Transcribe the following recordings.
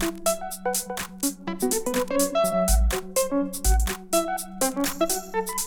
Thank you.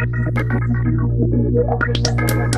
Thank you.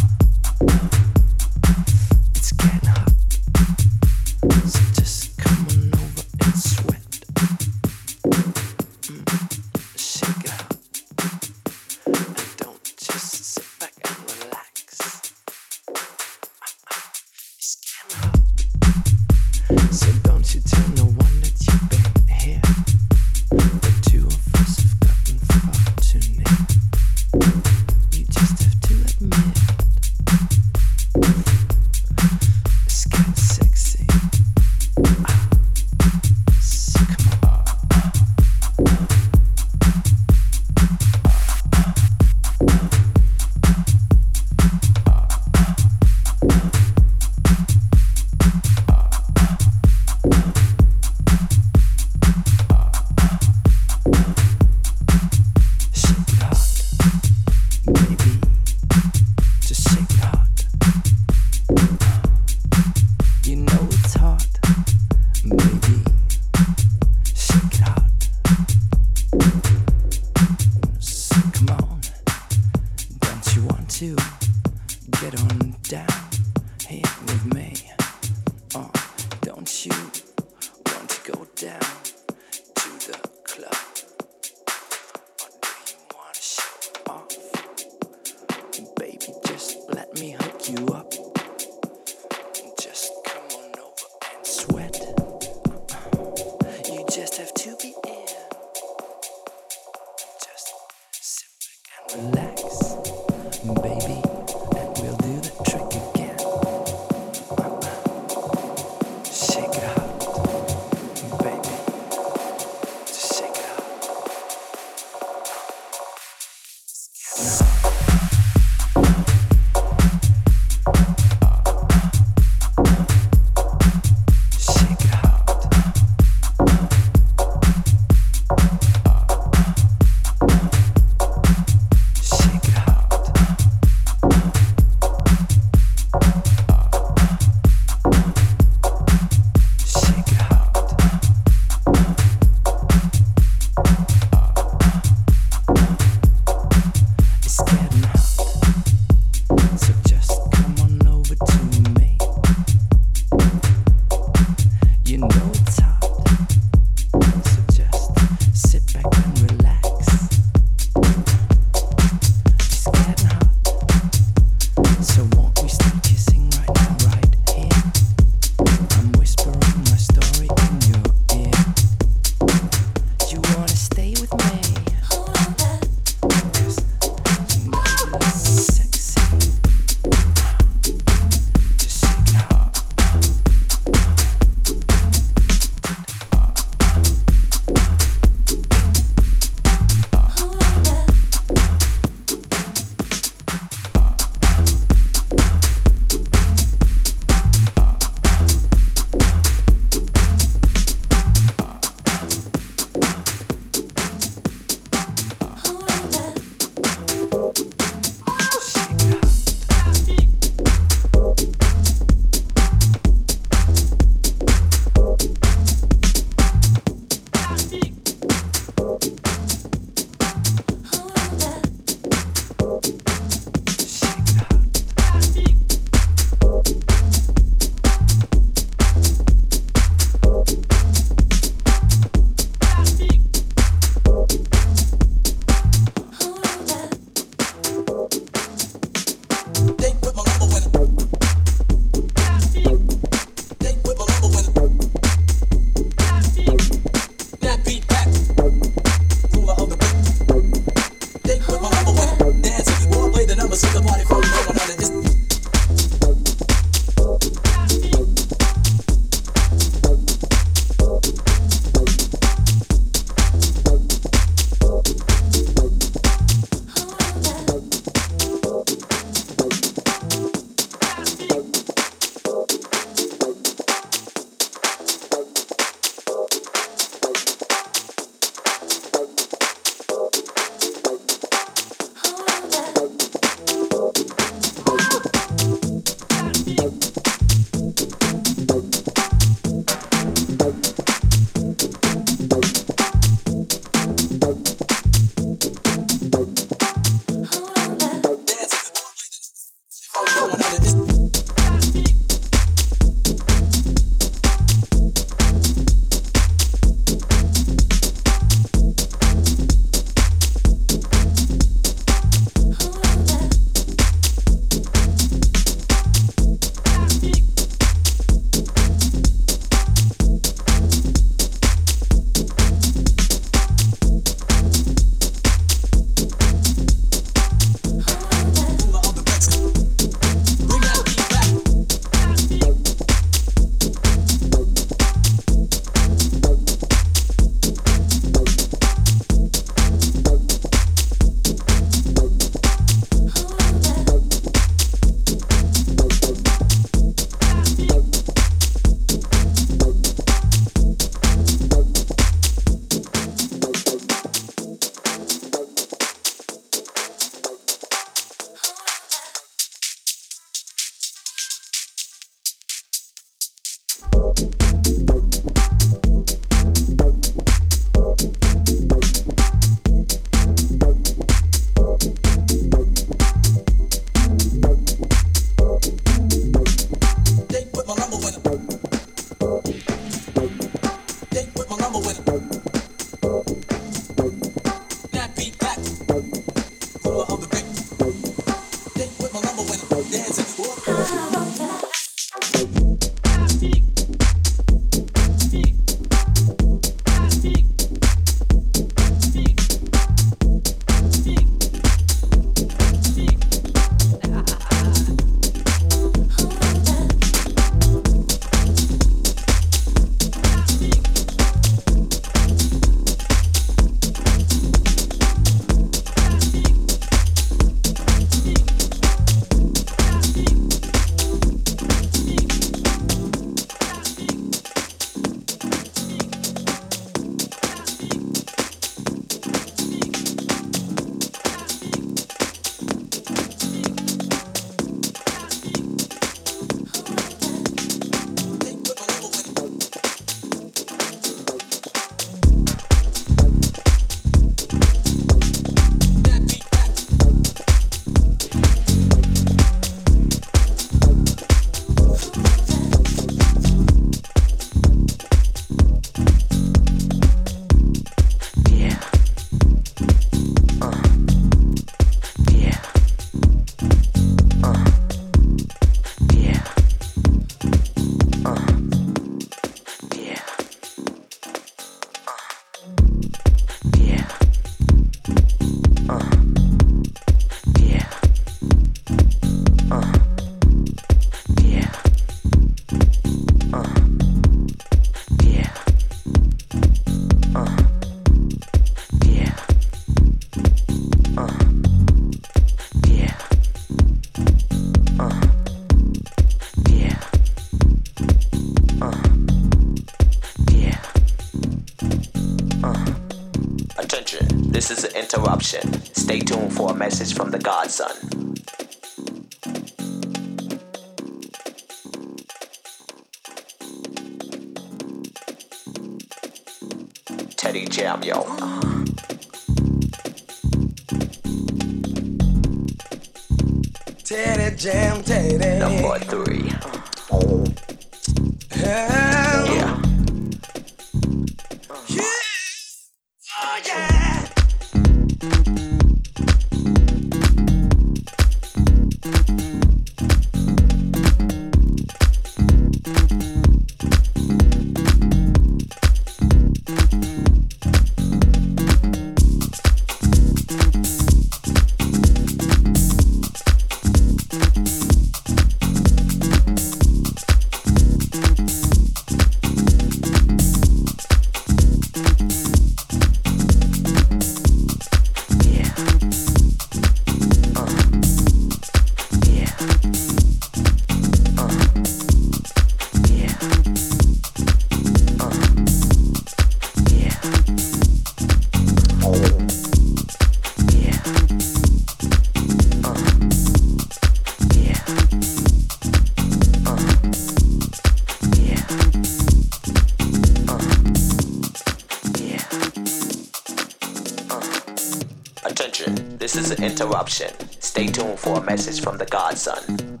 message from the godson.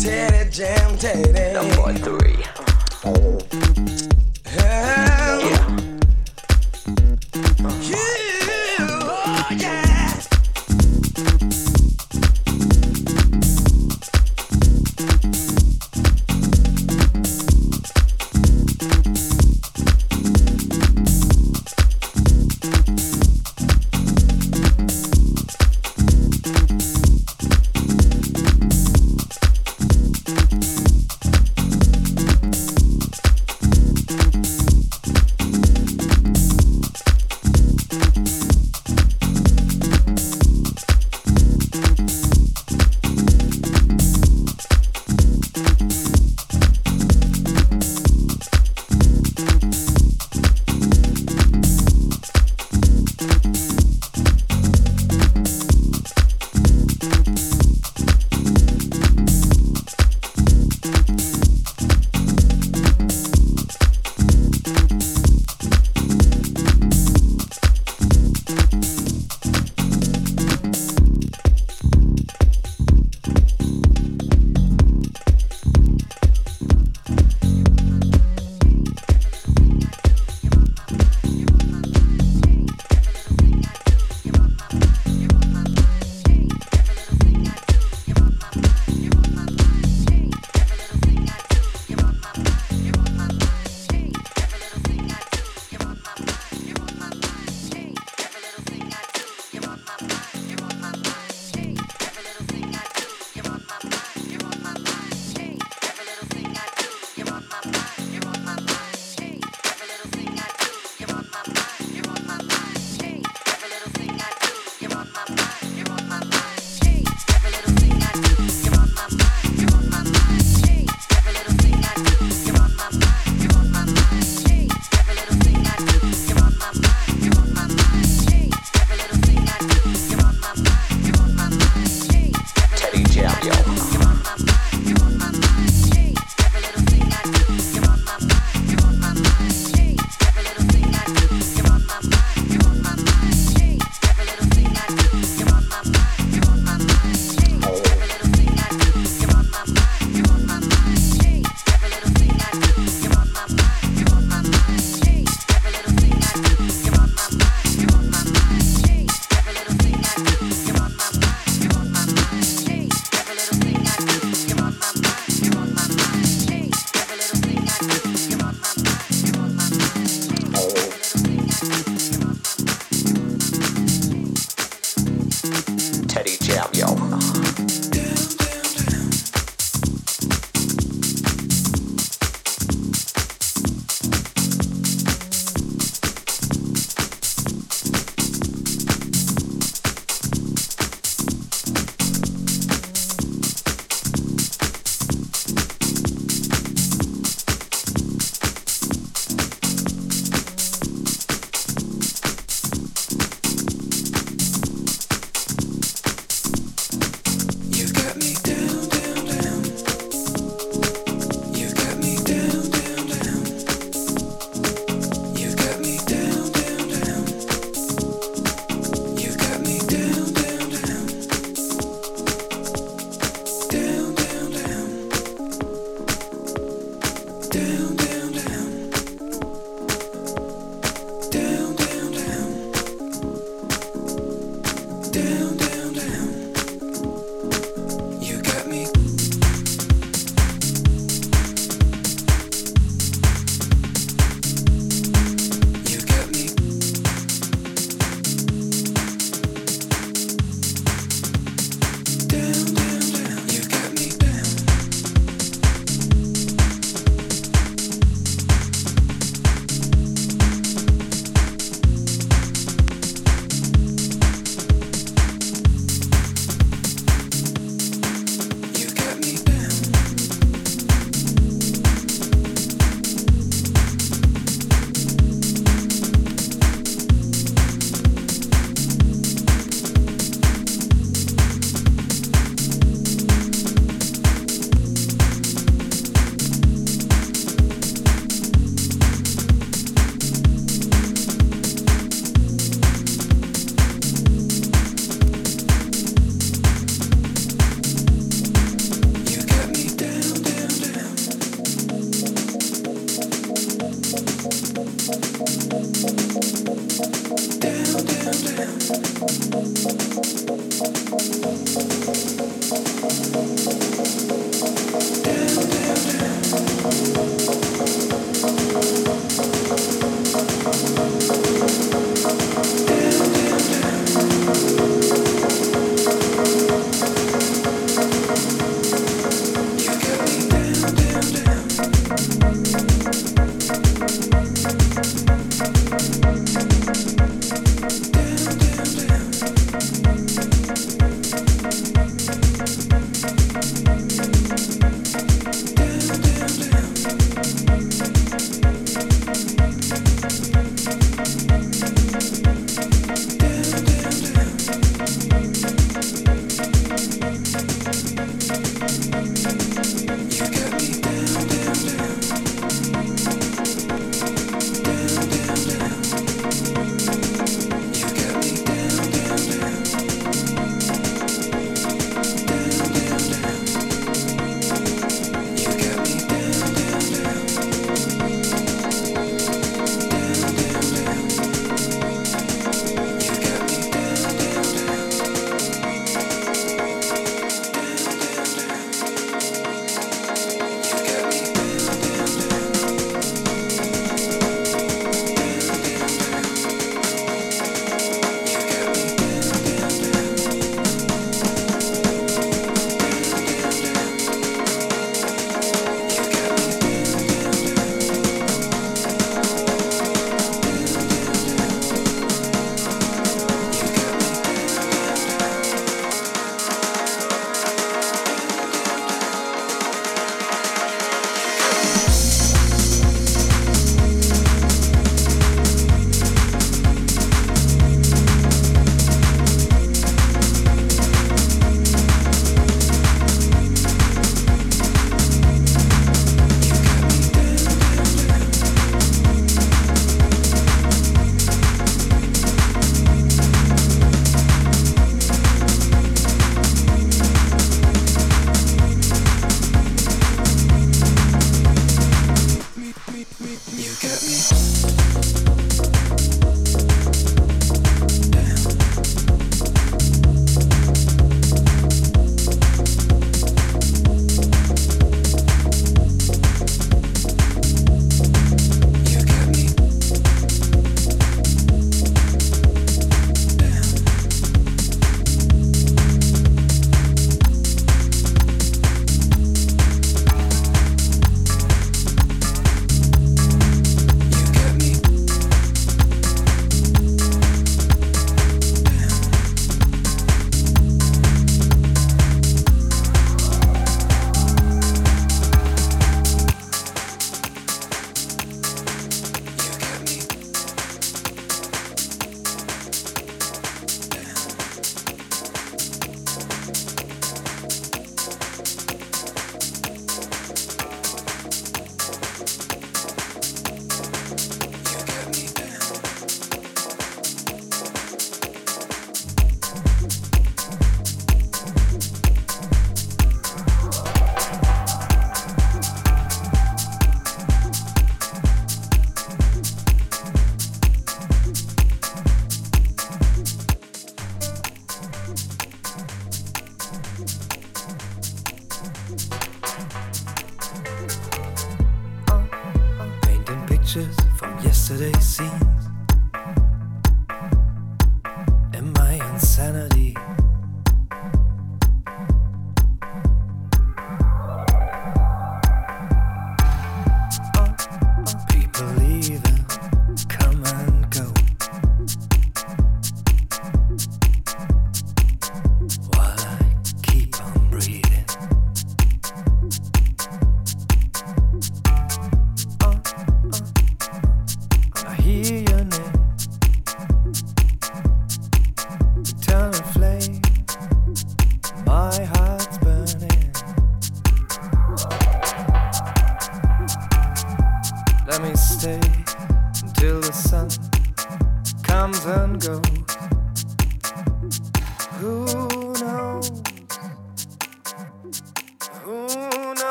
Teddy Jam Teddy. Number three. Oh.